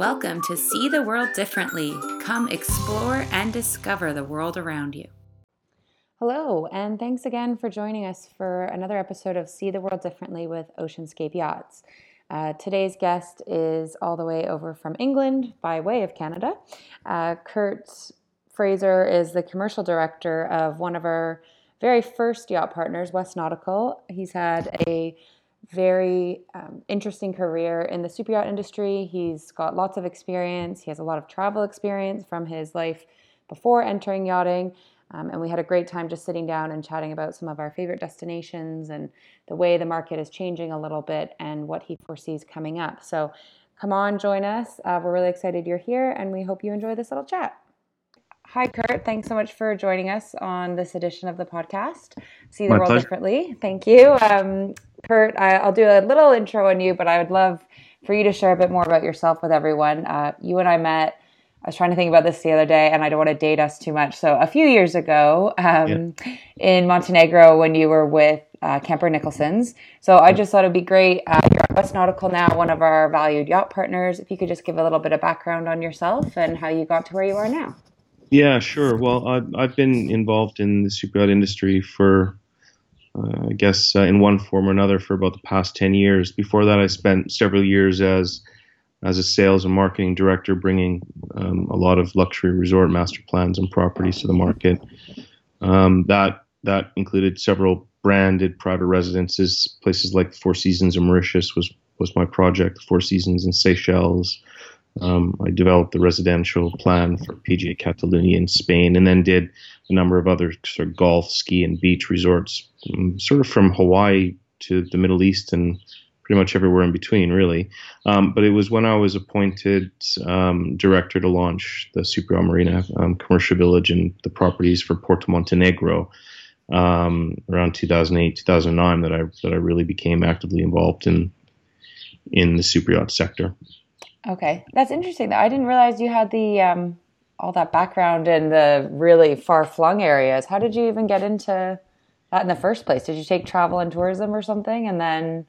Welcome to See the World Differently. Come explore and discover the world around you. Hello, and thanks again for joining us for another episode of See the World Differently with Oceanscape Yachts. Uh, today's guest is all the way over from England by way of Canada. Uh, Kurt Fraser is the commercial director of one of our very first yacht partners, West Nautical. He's had a very um, interesting career in the super yacht industry. He's got lots of experience. He has a lot of travel experience from his life before entering yachting. Um, and we had a great time just sitting down and chatting about some of our favorite destinations and the way the market is changing a little bit and what he foresees coming up. So come on, join us. Uh, we're really excited you're here and we hope you enjoy this little chat. Hi, Kurt. Thanks so much for joining us on this edition of the podcast. See the My world pleasure. differently. Thank you. Um, Kurt, I, I'll do a little intro on you, but I would love for you to share a bit more about yourself with everyone. Uh, you and I met, I was trying to think about this the other day, and I don't want to date us too much. So, a few years ago um, in Montenegro when you were with uh, Camper Nicholsons. So, I just thought it'd be great. Uh, you're at West Nautical now, one of our valued yacht partners. If you could just give a little bit of background on yourself and how you got to where you are now. Yeah, sure. Well, I've, I've been involved in the super yacht industry for, uh, I guess, uh, in one form or another for about the past 10 years. Before that, I spent several years as as a sales and marketing director, bringing um, a lot of luxury resort master plans and properties to the market. Um, that that included several branded private residences, places like Four Seasons in Mauritius was was my project. Four Seasons in Seychelles. Um, I developed the residential plan for PGA Catalunya in Spain, and then did a number of other sort of golf, ski, and beach resorts, um, sort of from Hawaii to the Middle East and pretty much everywhere in between, really. Um, but it was when I was appointed um, director to launch the Super Marina um, Commercial Village and the properties for Porto Montenegro um, around 2008, 2009 that I that I really became actively involved in in the super yacht sector. Okay, that's interesting. Though I didn't realize you had the um, all that background in the really far flung areas. How did you even get into that in the first place? Did you take travel and tourism or something, and then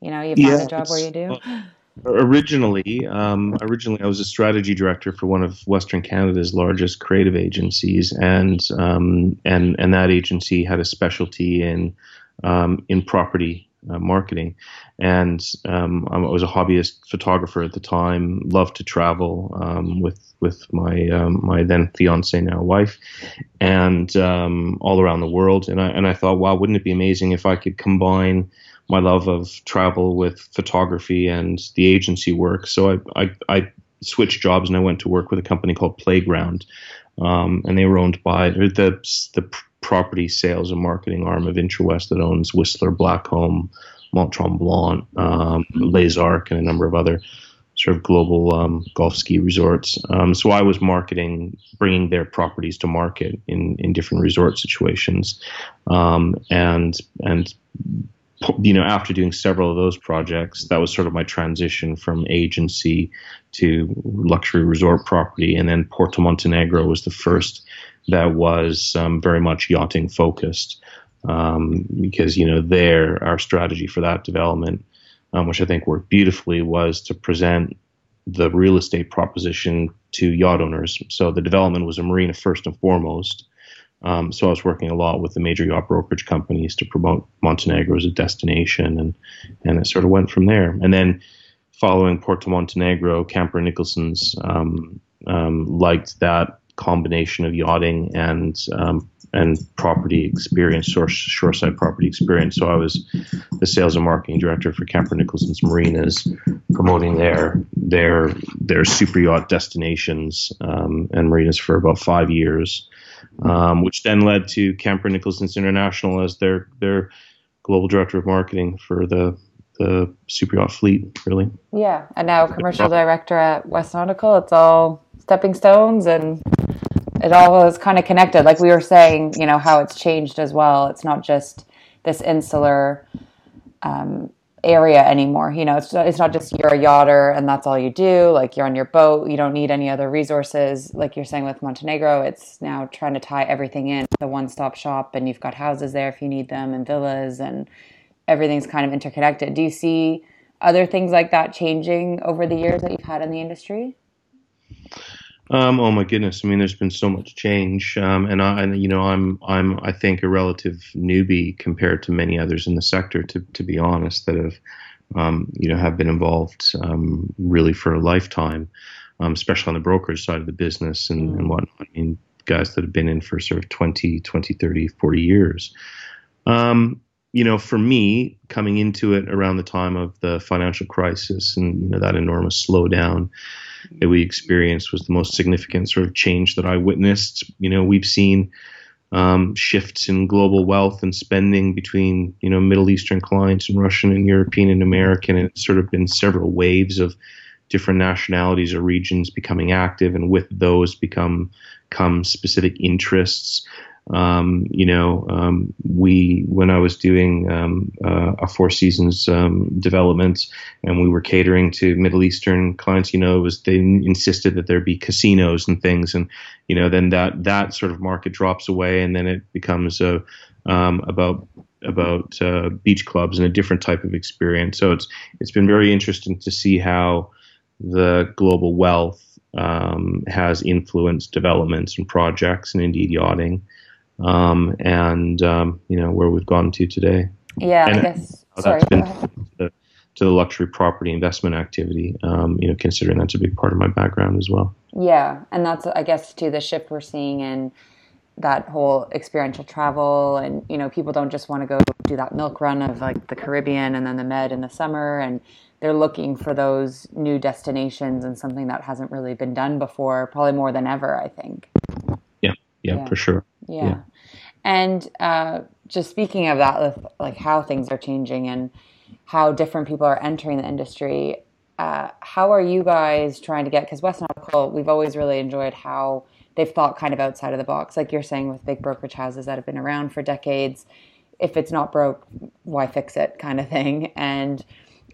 you know you found Yeah, a job where you do? Originally, um, originally I was a strategy director for one of Western Canada's largest creative agencies, and um, and and that agency had a specialty in um, in property uh, marketing, and um, I was a hobbyist photographer at the time. Loved to travel um, with with my um, my then fiance now wife, and um, all around the world. And I and I thought, wow, wouldn't it be amazing if I could combine my love of travel with photography and the agency work. So I, I, I switched jobs and I went to work with a company called Playground, um, and they were owned by the the property sales and marketing arm of Intrawest that owns Whistler, Blackcomb, Mont Tremblant, um, Les Arcs, and a number of other sort of global um, golf ski resorts. Um, so I was marketing, bringing their properties to market in in different resort situations, um, and and you know, after doing several of those projects, that was sort of my transition from agency to luxury resort property. And then Porto Montenegro was the first that was um, very much yachting focused. Um, because, you know, there, our strategy for that development, um, which I think worked beautifully, was to present the real estate proposition to yacht owners. So the development was a marina first and foremost. Um, so I was working a lot with the major yacht brokerage companies to promote Montenegro as a destination, and and it sort of went from there. And then following Porto Montenegro, Camper Nicholsons um, um, liked that combination of yachting and um, and property experience, shore, shoreside property experience. So I was the sales and marketing director for Camper Nicholsons Marinas, promoting their their their super yacht destinations um, and marinas for about five years um, which then led to Camper Nicholsons International as their their global director of marketing for the the super yacht fleet. Really, Yeah, and now commercial director at West Nautical. It's all stepping stones, and it all is kind of connected. Like we were saying, you know how it's changed as well. It's not just this insular um, area anymore. You know, it's it's not just you're a yachter and that's all you do. Like you're on your boat, you don't need any other resources. Like you're saying with Montenegro, it's now trying to tie everything in the one stop shop, and you've got houses there if you need them, and villas, and everything's kind of interconnected. Do you see other things like that changing over the years that you've had in the industry? Um, oh my goodness! I mean, there's been so much change, um, and I, and, you know, I'm, I'm, I think a relative newbie compared to many others in the sector. To, to be honest, that have, um, you know, have been involved um, really for a lifetime, um, especially on the brokerage side of the business and, mm. and whatnot. I mean, guys that have been in for sort of 20, 20, 30, 40 years. Um, you know, for me, coming into it around the time of the financial crisis and you know that enormous slowdown that we experienced was the most significant sort of change that I witnessed. You know, we've seen um, shifts in global wealth and spending between you know Middle Eastern clients and Russian and European and American, and it's sort of been several waves of different nationalities or regions becoming active, and with those become come specific interests. Um, you know, um, we when I was doing um, uh, a Four Seasons um, development, and we were catering to Middle Eastern clients. You know, was they insisted that there be casinos and things, and you know, then that that sort of market drops away, and then it becomes a um, about about uh, beach clubs and a different type of experience. So it's it's been very interesting to see how the global wealth um, has influenced developments and projects and indeed yachting um, and um, you know where we've gotten to today. Yeah, and I guess. Sorry, that's been to the, to the, luxury property investment activity. Um, you know, considering that's a big part of my background as well. Yeah, and that's I guess to the shift we're seeing in that whole experiential travel and you know people don't just want to go do that milk run of like the Caribbean and then the Med in the summer and they're looking for those new destinations and something that hasn't really been done before probably more than ever I think. Yeah, yeah, yeah. for sure. Yeah. yeah. And uh, just speaking of that, with like how things are changing and how different people are entering the industry, uh, how are you guys trying to get? Because West Nautical, we've always really enjoyed how they've thought kind of outside of the box, like you're saying with big brokerage houses that have been around for decades. If it's not broke, why fix it, kind of thing. And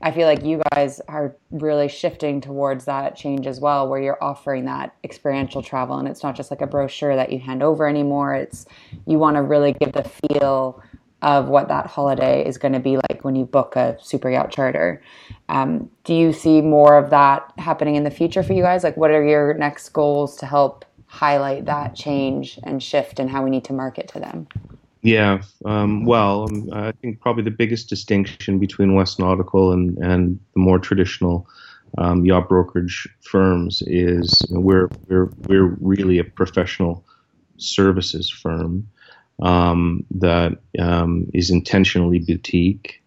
I feel like you guys are really shifting towards that change as well, where you're offering that experiential travel, and it's not just like a brochure that you hand over anymore. It's you want to really give the feel of what that holiday is going to be like when you book a super yacht charter. Um, do you see more of that happening in the future for you guys? Like, what are your next goals to help highlight that change and shift and how we need to market to them? Yeah, um, well, um, I think probably the biggest distinction between West Nautical and, and the more traditional um, yacht brokerage firms is you know, we're we're we're really a professional services firm um, that um, is intentionally boutique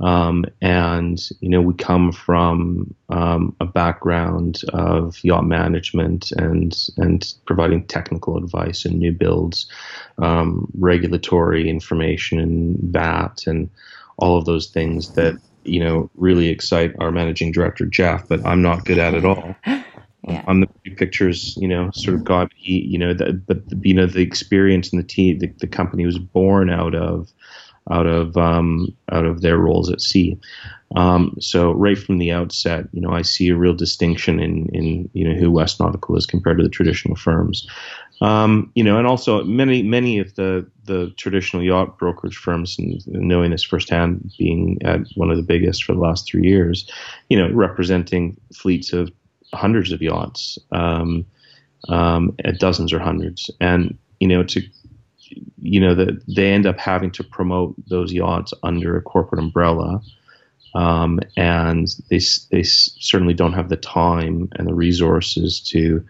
um, and you know, we come from um, a background of yacht management and and providing technical advice and new builds, um, regulatory information, and VAT, and all of those things that you know really excite our managing director Jeff. But I'm not good at it all. Yeah. I'm the pictures, you know, sort of God. He, you know, the, the, you know the experience and the team, the, the company was born out of out of um, out of their roles at sea. Um, so right from the outset, you know, I see a real distinction in in you know who West Nautical is compared to the traditional firms. Um, you know, and also many many of the the traditional yacht brokerage firms, and knowing this firsthand, being at one of the biggest for the last three years, you know, representing fleets of hundreds of yachts, um, um, at dozens or hundreds, and you know, to you know that they end up having to promote those yachts under a corporate umbrella, um, and they they certainly don't have the time and the resources to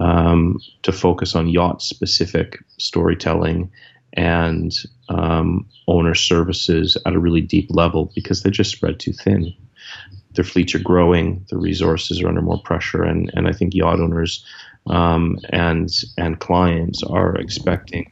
um, to focus on yacht specific storytelling and um, owner services at a really deep level because they're just spread too thin. Their fleets are growing, the resources are under more pressure, and, and I think yacht owners um, and and clients are expecting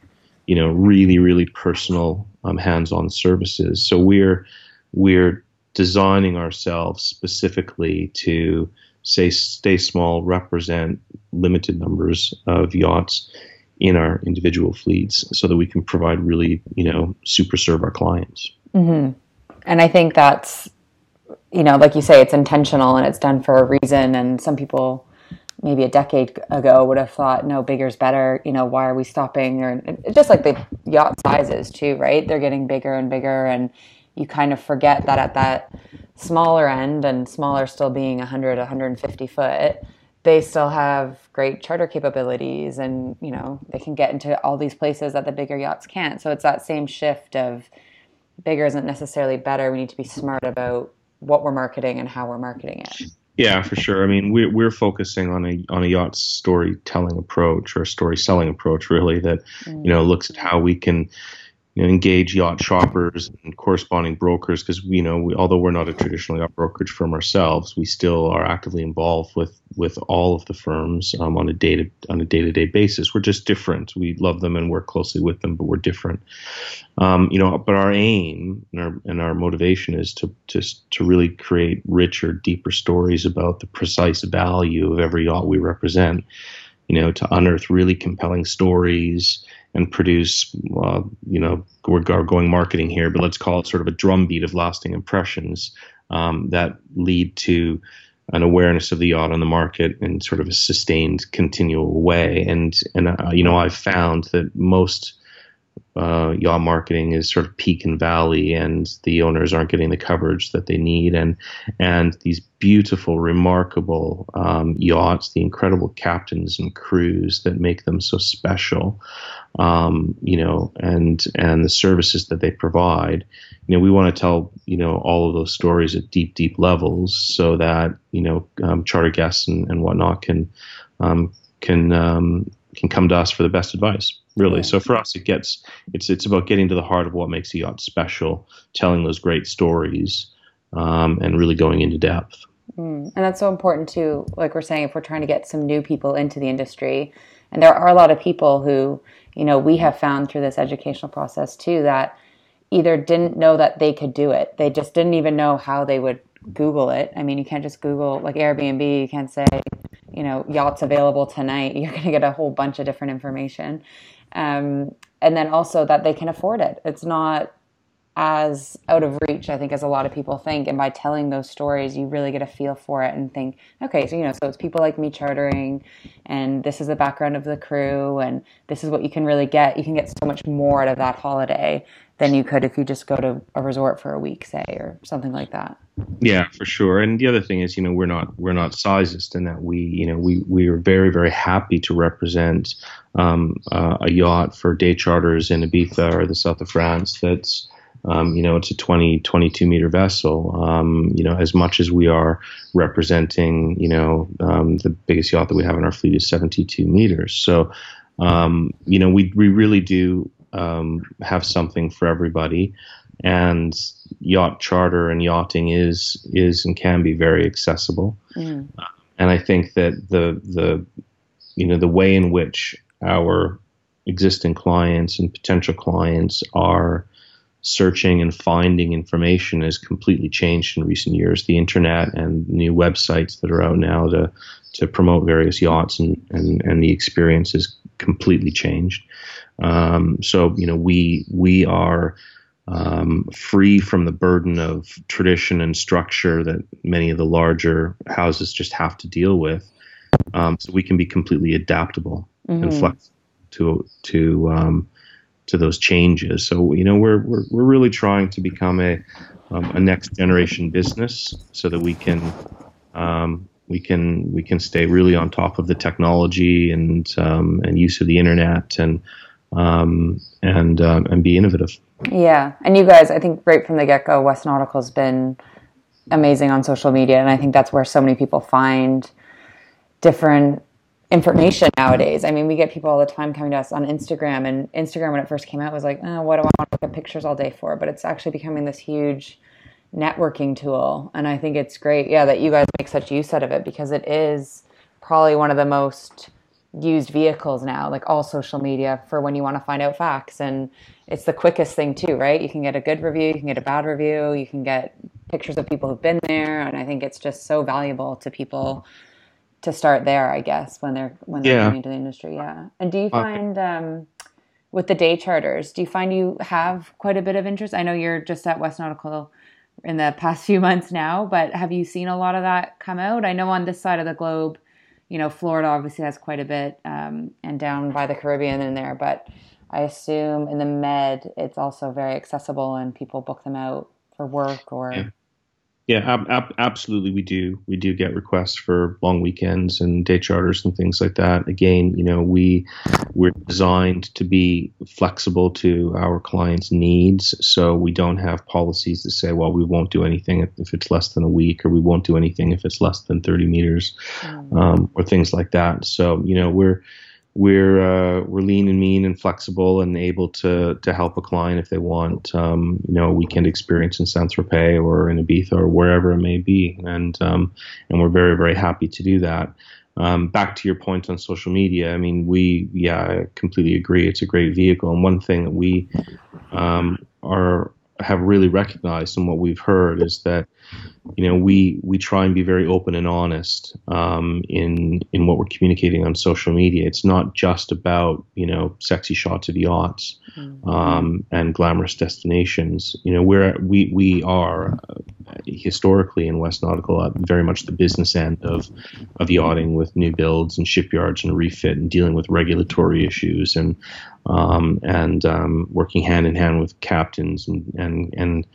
you know, really, really personal, um, hands-on services. So we're we're designing ourselves specifically to say stay small, represent limited numbers of yachts in our individual fleets, so that we can provide really, you know, super serve our clients. Mm-hmm. And I think that's, you know, like you say, it's intentional and it's done for a reason. And some people maybe a decade ago would have thought no bigger's better. You know why are we stopping? Or just like the yacht sizes too right? They're getting bigger and bigger and you kind of forget that at that smaller end and smaller still being 100 150 foot they still have great charter capabilities and you know they can get into all these places that the bigger yachts can't. So it's that same shift of bigger isn't necessarily better. We need to be smart about what we're marketing and how we're marketing it yeah for sure i mean we're, we're focusing on a on a yacht storytelling approach or a story selling approach really that mm. you know looks at how we can you know, engage yacht shoppers and corresponding brokers because you know we, although we're not a traditional yacht brokerage firm ourselves, we still are actively involved with with all of the firms um, on a day to on a day to day basis. We're just different. We love them and work closely with them, but we're different. Um, you know, but our aim and our and our motivation is to just to really create richer, deeper stories about the precise value of every yacht we represent. You know, to unearth really compelling stories and produce, uh, you know, we're going marketing here, but let's call it sort of a drumbeat of lasting impressions um, that lead to an awareness of the yacht on the market in sort of a sustained, continual way. And and uh, you know, I've found that most uh, yacht marketing is sort of peak and valley, and the owners aren't getting the coverage that they need. And and these beautiful, remarkable um, yachts, the incredible captains and crews that make them so special, um, you know, and and the services that they provide. You know, we want to tell you know all of those stories at deep, deep levels, so that you know um, charter guests and, and whatnot can um, can um, can come to us for the best advice really. So for us it gets it's it's about getting to the heart of what makes a yacht special telling those great stories um, and really going into depth. Mm. and that's so important too like we're saying if we're trying to get some new people into the industry. And there are a lot of people who you know we have found through this educational process too that either didn't know that they could do it. They just didn't even know how they would google it. I mean you can't just google like airbnb you can't say you know yachts available tonight you're going to get a whole bunch of different information. Um, and then also that they can afford it. It's not as out of reach i think as a lot of people think and by telling those stories you really get a feel for it and think okay so you know so it's people like me chartering and this is the background of the crew and this is what you can really get you can get so much more out of that holiday than you could if you just go to a resort for a week, say, or something like that. Yeah, for sure. And the other thing is, you know, we're not we're not sizist in that we, you know, we we are very very happy to represent um, uh, a yacht for day charters in Ibiza or the south of France. That's um, you know, it's a 20, 22 meter vessel. Um, you know, as much as we are representing, you know, um, the biggest yacht that we have in our fleet is 72 meters. So, um, you know, we, we really do um, have something for everybody. And yacht charter and yachting is is and can be very accessible. Mm. and I think that the the you know the way in which our existing clients and potential clients are searching and finding information has completely changed in recent years. The internet and new websites that are out now to to promote various yachts and, and, and the experience has completely changed. Um, so you know we we are um, free from the burden of tradition and structure that many of the larger houses just have to deal with. Um, so we can be completely adaptable mm-hmm. and flexible to to um, to those changes. So you know we're we're we're really trying to become a um, a next generation business so that we can um, we can we can stay really on top of the technology and um, and use of the internet and um, and um, and be innovative. Yeah, and you guys, I think right from the get go, West Nautical has been amazing on social media, and I think that's where so many people find different information nowadays. I mean, we get people all the time coming to us on Instagram, and Instagram when it first came out was like, oh, what do I want to look at pictures all day for? But it's actually becoming this huge networking tool, and I think it's great, yeah, that you guys make such use out of it because it is probably one of the most used vehicles now, like all social media for when you want to find out facts. And it's the quickest thing too, right? You can get a good review, you can get a bad review, you can get pictures of people who've been there. And I think it's just so valuable to people to start there, I guess, when they're when they're yeah. coming into the industry. Yeah. And do you find um, with the day charters, do you find you have quite a bit of interest? I know you're just at West Nautical in the past few months now, but have you seen a lot of that come out? I know on this side of the globe you know, Florida obviously has quite a bit, um, and down by the Caribbean in there. But I assume in the Med, it's also very accessible, and people book them out for work or yeah. Yeah, ab- ab- absolutely. We do. We do get requests for long weekends and day charters and things like that. Again, you know, we we're designed to be flexible to our clients' needs, so we don't have policies that say, well, we won't do anything if it's less than a week, or we won't do anything if it's less than 30 meters, mm. um, or things like that. So, you know, we're we're uh, we're lean and mean and flexible and able to to help a client if they want um, you know a weekend experience in Saint Tropez or in Ibiza or wherever it may be. And um, and we're very very happy to do that. Um, back to your point on social media, I mean we yeah I completely agree. It's a great vehicle. And one thing that we um, are have really recognized and what we've heard is that you know we we try and be very open and honest um, in in what we're communicating on social media. It's not just about you know sexy shots of yachts mm-hmm. um, and glamorous destinations. You know we're we we are uh, historically in West Nautical uh, very much the business end of of yachting with new builds and shipyards and refit and dealing with regulatory issues and um, and um, working hand in hand with captains and and and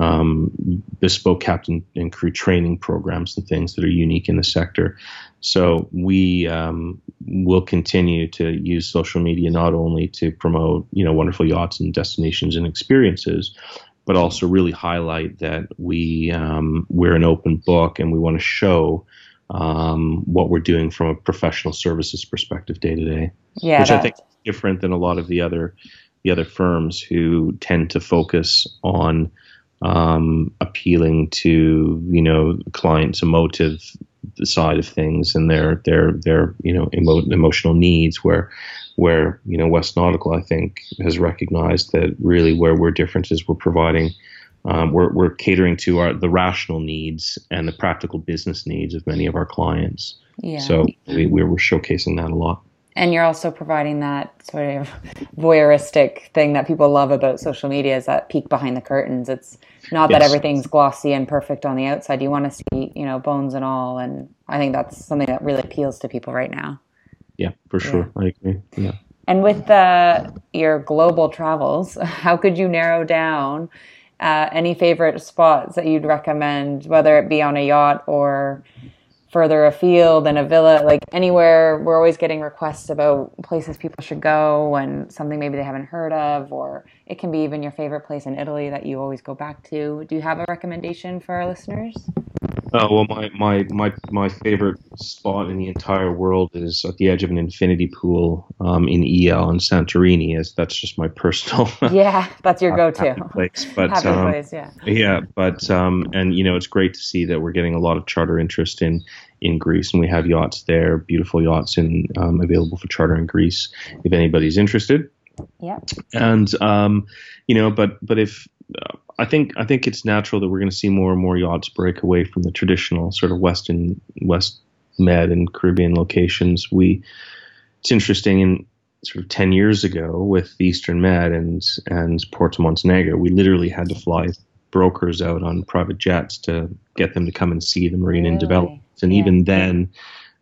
um, bespoke captain and crew training programs and things that are unique in the sector. So we um, will continue to use social media not only to promote you know wonderful yachts and destinations and experiences, but also really highlight that we um, we're an open book and we want to show um, what we're doing from a professional services perspective day to day. Yeah, which I think is different than a lot of the other the other firms who tend to focus on um, appealing to you know clients' emotive side of things and their their their you know emo- emotional needs where where you know West Nautical I think has recognized that really where we're different is we're providing um, we're, we're catering to our the rational needs and the practical business needs of many of our clients. Yeah. So we, we're showcasing that a lot. And you're also providing that sort of voyeuristic thing that people love about social media is that peek behind the curtains. It's not yes. that everything's glossy and perfect on the outside. You want to see, you know, bones and all. And I think that's something that really appeals to people right now. Yeah, for sure. Yeah. I agree. Yeah. And with the, your global travels, how could you narrow down uh, any favorite spots that you'd recommend, whether it be on a yacht or further afield than a villa, like anywhere. We're always getting requests about places people should go and something maybe they haven't heard of, or it can be even your favorite place in Italy that you always go back to. Do you have a recommendation for our listeners? Uh, well, my, my, my, my favorite spot in the entire world is at the edge of an infinity pool um, in Oia in Santorini. As that's just my personal. yeah, that's your go-to place. But happy um, place, yeah. Yeah, but um, and you know it's great to see that we're getting a lot of charter interest in in Greece, and we have yachts there, beautiful yachts, in um, available for charter in Greece. If anybody's interested. Yeah. And um, you know, but but if I think I think it's natural that we're going to see more and more yachts break away from the traditional sort of Western West Med and Caribbean locations. We it's interesting in sort of 10 years ago with the Eastern Med and and Porto Montenegro, we literally had to fly brokers out on private jets to get them to come and see the marine really? and developments. And yeah. even then,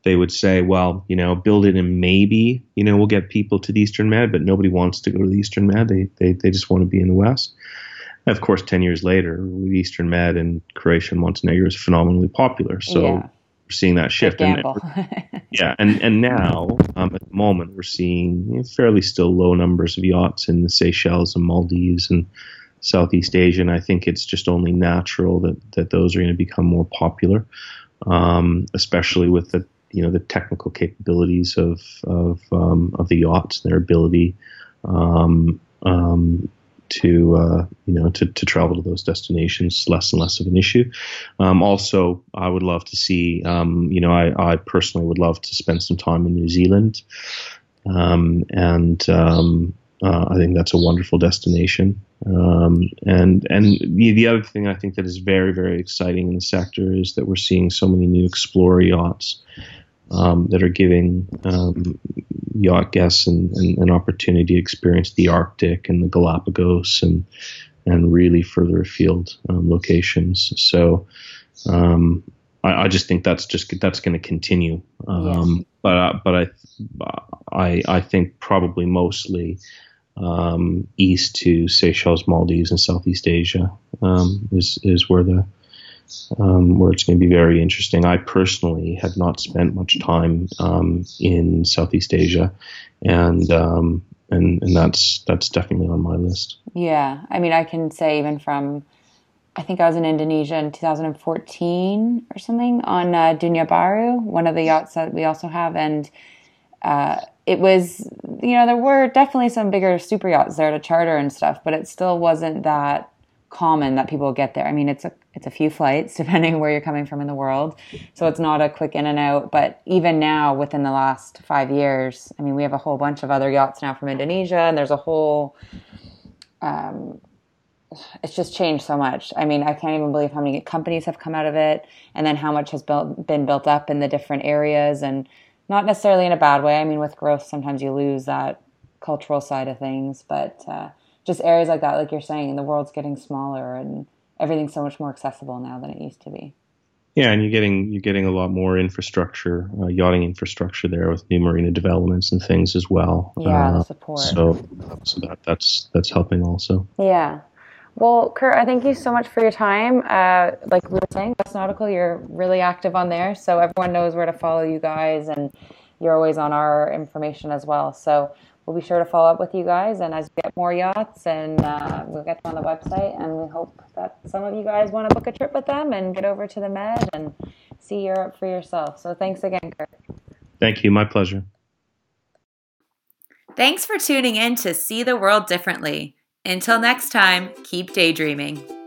they would say, well, you know, build it and maybe, you know, we'll get people to the Eastern Med, but nobody wants to go to the Eastern Med. They, they, they just want to be in the West. And of course, 10 years later, Eastern Med and Croatia and Montenegro is phenomenally popular. So yeah. we're seeing that shift. And, yeah. And, and now, um, at the moment, we're seeing fairly still low numbers of yachts in the Seychelles and Maldives and Southeast Asia. And I think it's just only natural that, that those are going to become more popular, um, especially with the you know the technical capabilities of of um, of the yachts, and their ability um, um, to uh, you know to, to travel to those destinations less and less of an issue. Um, also, I would love to see um, you know I, I personally would love to spend some time in New Zealand, um, and um, uh, I think that's a wonderful destination. Um, and and the, the other thing I think that is very very exciting in the sector is that we're seeing so many new explorer yachts um, that are giving um, yacht guests an, an, opportunity to experience the Arctic and the Galapagos and and really further afield um, locations. So um, I, I, just think that's just that's going to continue. Um, but uh, but I I I think probably mostly. um, east to Seychelles, Maldives, and Southeast Asia um, is is where the um, where it's going to be very interesting. I personally have not spent much time um, in Southeast Asia, and um, and and that's that's definitely on my list. Yeah, I mean, I can say even from I think I was in Indonesia in 2014 or something on uh, Dunia Baru, one of the yachts that we also have, and uh, it was you know there were definitely some bigger super yachts there to charter and stuff, but it still wasn't that common that people get there. I mean, it's a it's a few flights depending where you're coming from in the world, so it's not a quick in and out. But even now, within the last five years, I mean, we have a whole bunch of other yachts now from Indonesia, and there's a whole. Um, it's just changed so much. I mean, I can't even believe how many companies have come out of it, and then how much has built been built up in the different areas, and not necessarily in a bad way. I mean, with growth, sometimes you lose that cultural side of things, but uh, just areas like that, like you're saying, the world's getting smaller and everything's so much more accessible now than it used to be. Yeah, and you're getting you're getting a lot more infrastructure, uh, yachting infrastructure there with new marina developments and things as well. Yeah, uh, the support. So, so that that's that's helping also. Yeah. Well, Kurt, I thank you so much for your time. Uh, like we were saying, West Nautical, you're really active on there, so everyone knows where to follow you guys, and you're always on our information as well. So we'll be sure to follow up with you guys, and as we get more yachts, and uh, we'll get them on the website, and we hope that some of you guys want to book a trip with them and get over to the Med and see Europe for yourself. So thanks again, Kurt. Thank you. My pleasure. Thanks for tuning in to See the World Differently. Until next time, keep daydreaming.